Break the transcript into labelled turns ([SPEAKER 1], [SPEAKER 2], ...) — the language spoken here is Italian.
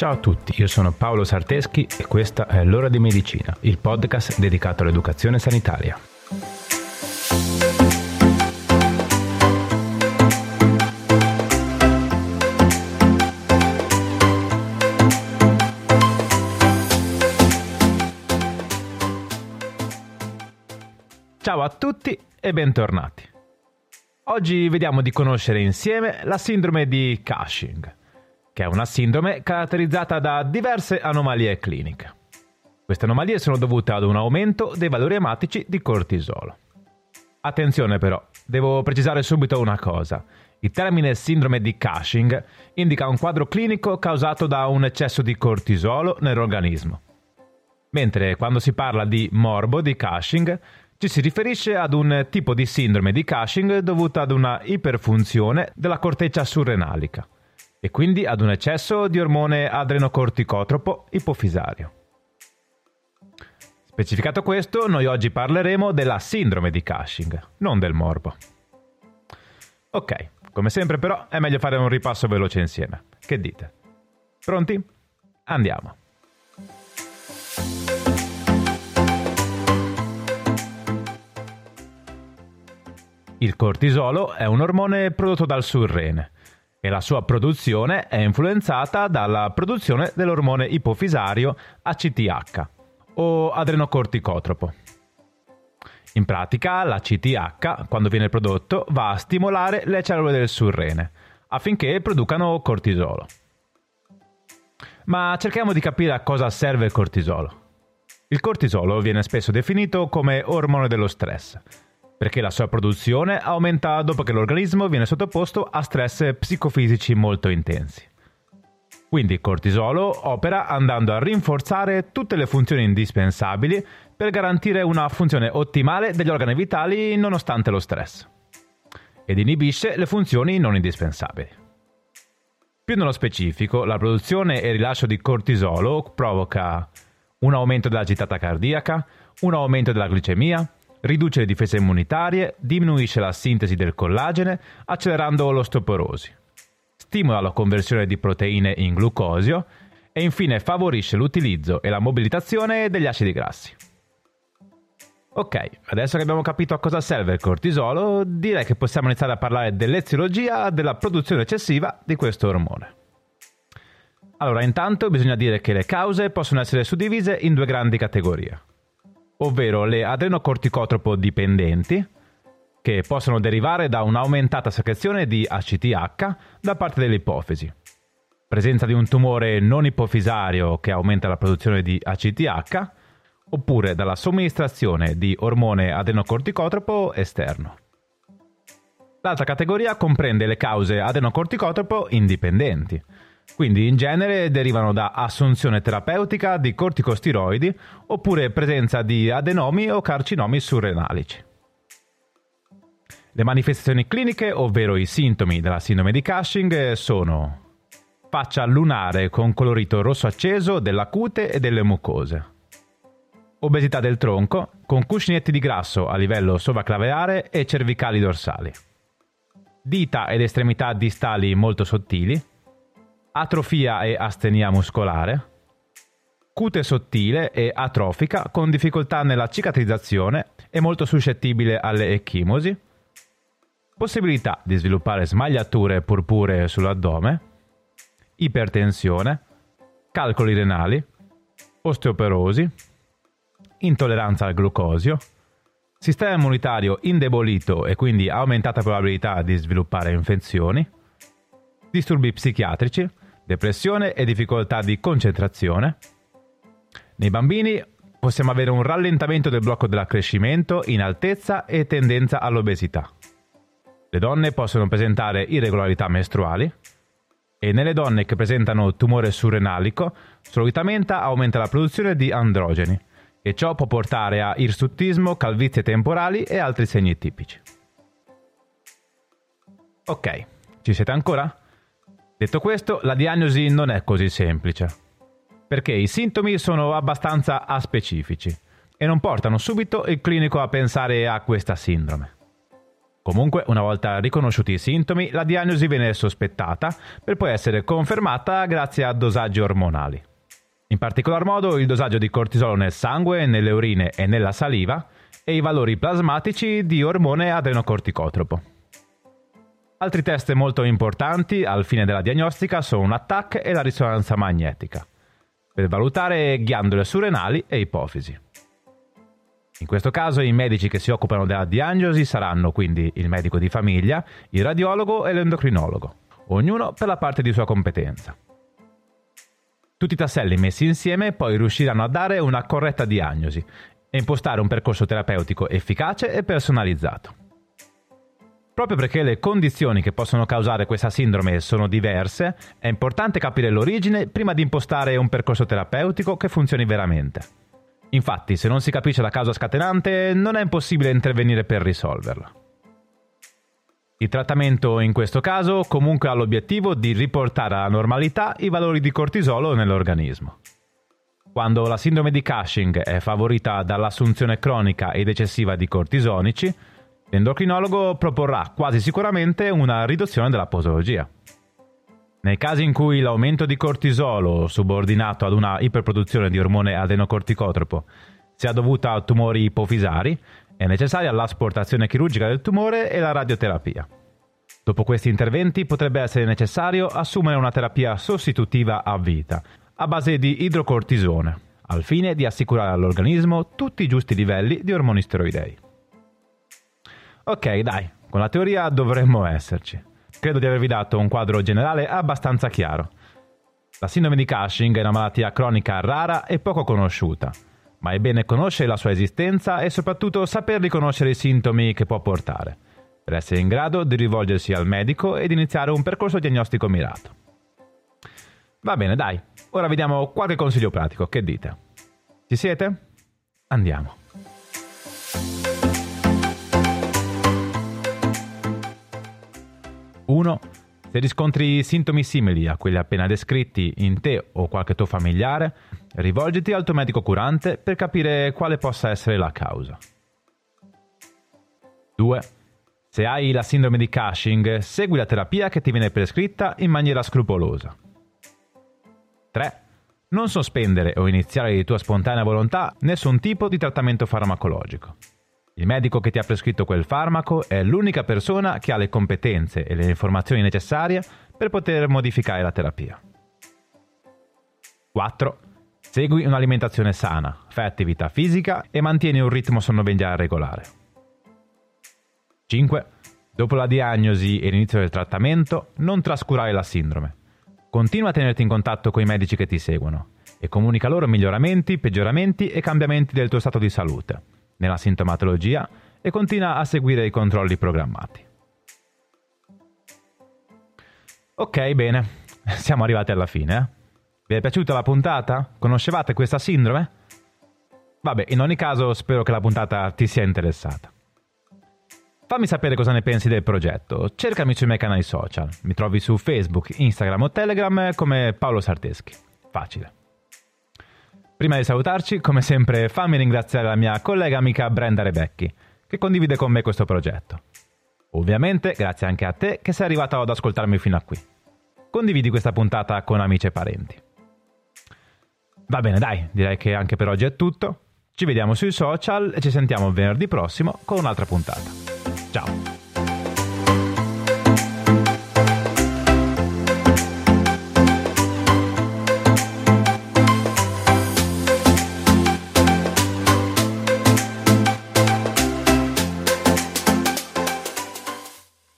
[SPEAKER 1] Ciao a tutti, io sono Paolo Sarteschi e questa è L'ora di medicina, il podcast dedicato all'educazione sanitaria. Ciao a tutti e bentornati. Oggi vediamo di conoscere insieme la sindrome di Cushing che è una sindrome caratterizzata da diverse anomalie cliniche. Queste anomalie sono dovute ad un aumento dei valori ematici di cortisolo. Attenzione però, devo precisare subito una cosa. Il termine sindrome di Cushing indica un quadro clinico causato da un eccesso di cortisolo nell'organismo. Mentre quando si parla di morbo di Cushing ci si riferisce ad un tipo di sindrome di Cushing dovuta ad una iperfunzione della corteccia surrenalica e quindi ad un eccesso di ormone adrenocorticotropo ipofisario. Specificato questo, noi oggi parleremo della sindrome di Cushing, non del morbo. Ok, come sempre però è meglio fare un ripasso veloce insieme. Che dite? Pronti? Andiamo. Il cortisolo è un ormone prodotto dal surrene e la sua produzione è influenzata dalla produzione dell'ormone ipofisario ACTH o adrenocorticotropo. In pratica l'ACTH, quando viene prodotto, va a stimolare le cellule del surrene affinché producano cortisolo. Ma cerchiamo di capire a cosa serve il cortisolo. Il cortisolo viene spesso definito come ormone dello stress perché la sua produzione aumenta dopo che l'organismo viene sottoposto a stress psicofisici molto intensi. Quindi il cortisolo opera andando a rinforzare tutte le funzioni indispensabili per garantire una funzione ottimale degli organi vitali nonostante lo stress ed inibisce le funzioni non indispensabili. Più nello specifico, la produzione e il rilascio di cortisolo provoca un aumento della gittata cardiaca, un aumento della glicemia, riduce le difese immunitarie, diminuisce la sintesi del collagene, accelerando l'osteoporosi. Stimola la conversione di proteine in glucosio e infine favorisce l'utilizzo e la mobilitazione degli acidi grassi. Ok, adesso che abbiamo capito a cosa serve il cortisolo, direi che possiamo iniziare a parlare dell'eziologia della produzione eccessiva di questo ormone. Allora, intanto bisogna dire che le cause possono essere suddivise in due grandi categorie ovvero le adrenocorticotropo dipendenti, che possono derivare da un'aumentata secrezione di ACTH da parte dell'ipofisi, presenza di un tumore non ipofisario che aumenta la produzione di ACTH, oppure dalla somministrazione di ormone adenocorticotropo esterno. L'altra categoria comprende le cause adenocorticotropo indipendenti, quindi in genere derivano da assunzione terapeutica di corticostiroidi oppure presenza di adenomi o carcinomi surrenalici. Le manifestazioni cliniche, ovvero i sintomi della sindrome di Cushing, sono faccia lunare con colorito rosso acceso della cute e delle mucose, obesità del tronco con cuscinetti di grasso a livello sovraclaveare e cervicali dorsali, dita ed estremità distali molto sottili, atrofia e astenia muscolare, cute sottile e atrofica con difficoltà nella cicatrizzazione e molto suscettibile alle ecchimosi, possibilità di sviluppare smagliature purpuree sull'addome, ipertensione, calcoli renali, osteoporosi, intolleranza al glucosio, sistema immunitario indebolito e quindi aumentata probabilità di sviluppare infezioni, disturbi psichiatrici, depressione e difficoltà di concentrazione. Nei bambini possiamo avere un rallentamento del blocco dell'accrescimento in altezza e tendenza all'obesità. Le donne possono presentare irregolarità mestruali e nelle donne che presentano tumore surrenalico solitamente aumenta la produzione di androgeni e ciò può portare a irsuttismo, calvizie temporali e altri segni tipici. Ok, ci siete ancora? Detto questo, la diagnosi non è così semplice, perché i sintomi sono abbastanza aspecifici e non portano subito il clinico a pensare a questa sindrome. Comunque, una volta riconosciuti i sintomi, la diagnosi viene sospettata per poi essere confermata grazie a dosaggi ormonali. In particolar modo il dosaggio di cortisolo nel sangue, nelle urine e nella saliva e i valori plasmatici di ormone adrenocorticotropo. Altri test molto importanti al fine della diagnostica sono un ATTAC e la risonanza magnetica, per valutare ghiandole surrenali e ipofisi. In questo caso i medici che si occupano della diagnosi saranno quindi il medico di famiglia, il radiologo e l'endocrinologo, ognuno per la parte di sua competenza. Tutti i tasselli messi insieme poi riusciranno a dare una corretta diagnosi e impostare un percorso terapeutico efficace e personalizzato. Proprio perché le condizioni che possono causare questa sindrome sono diverse, è importante capire l'origine prima di impostare un percorso terapeutico che funzioni veramente. Infatti, se non si capisce la causa scatenante, non è impossibile intervenire per risolverla. Il trattamento in questo caso comunque ha l'obiettivo di riportare alla normalità i valori di cortisolo nell'organismo. Quando la sindrome di Cushing è favorita dall'assunzione cronica ed eccessiva di cortisonici, l'endocrinologo proporrà quasi sicuramente una riduzione della posologia. Nei casi in cui l'aumento di cortisolo subordinato ad una iperproduzione di ormone adenocorticotropo sia dovuta a tumori ipofisari, è necessaria l'asportazione chirurgica del tumore e la radioterapia. Dopo questi interventi potrebbe essere necessario assumere una terapia sostitutiva a vita, a base di idrocortisone, al fine di assicurare all'organismo tutti i giusti livelli di ormoni steroidei. Ok, dai, con la teoria dovremmo esserci. Credo di avervi dato un quadro generale abbastanza chiaro. La sindrome di Cushing è una malattia cronica rara e poco conosciuta ma è bene conoscere la sua esistenza e soprattutto saper riconoscere i sintomi che può portare, per essere in grado di rivolgersi al medico ed iniziare un percorso diagnostico mirato. Va bene, dai, ora vediamo qualche consiglio pratico, che dite? Ci siete? Andiamo. Uno se riscontri sintomi simili a quelli appena descritti in te o qualche tuo familiare, rivolgiti al tuo medico curante per capire quale possa essere la causa. 2. Se hai la sindrome di Cushing, segui la terapia che ti viene prescritta in maniera scrupolosa. 3. Non sospendere o iniziare di tua spontanea volontà nessun tipo di trattamento farmacologico. Il medico che ti ha prescritto quel farmaco è l'unica persona che ha le competenze e le informazioni necessarie per poter modificare la terapia. 4. Segui un'alimentazione sana, fai attività fisica e mantieni un ritmo sonno-veglia regolare. 5. Dopo la diagnosi e l'inizio del trattamento, non trascurare la sindrome. Continua a tenerti in contatto con i medici che ti seguono e comunica loro miglioramenti, peggioramenti e cambiamenti del tuo stato di salute nella sintomatologia e continua a seguire i controlli programmati. Ok, bene, siamo arrivati alla fine. Eh? Vi è piaciuta la puntata? Conoscevate questa sindrome? Vabbè, in ogni caso spero che la puntata ti sia interessata. Fammi sapere cosa ne pensi del progetto. Cercami sui miei canali social. Mi trovi su Facebook, Instagram o Telegram come Paolo Sarteschi. Facile. Prima di salutarci, come sempre, fammi ringraziare la mia collega amica Brenda Rebecchi, che condivide con me questo progetto. Ovviamente, grazie anche a te che sei arrivato ad ascoltarmi fino a qui. Condividi questa puntata con amici e parenti. Va bene, dai, direi che anche per oggi è tutto. Ci vediamo sui social e ci sentiamo venerdì prossimo con un'altra puntata. Ciao!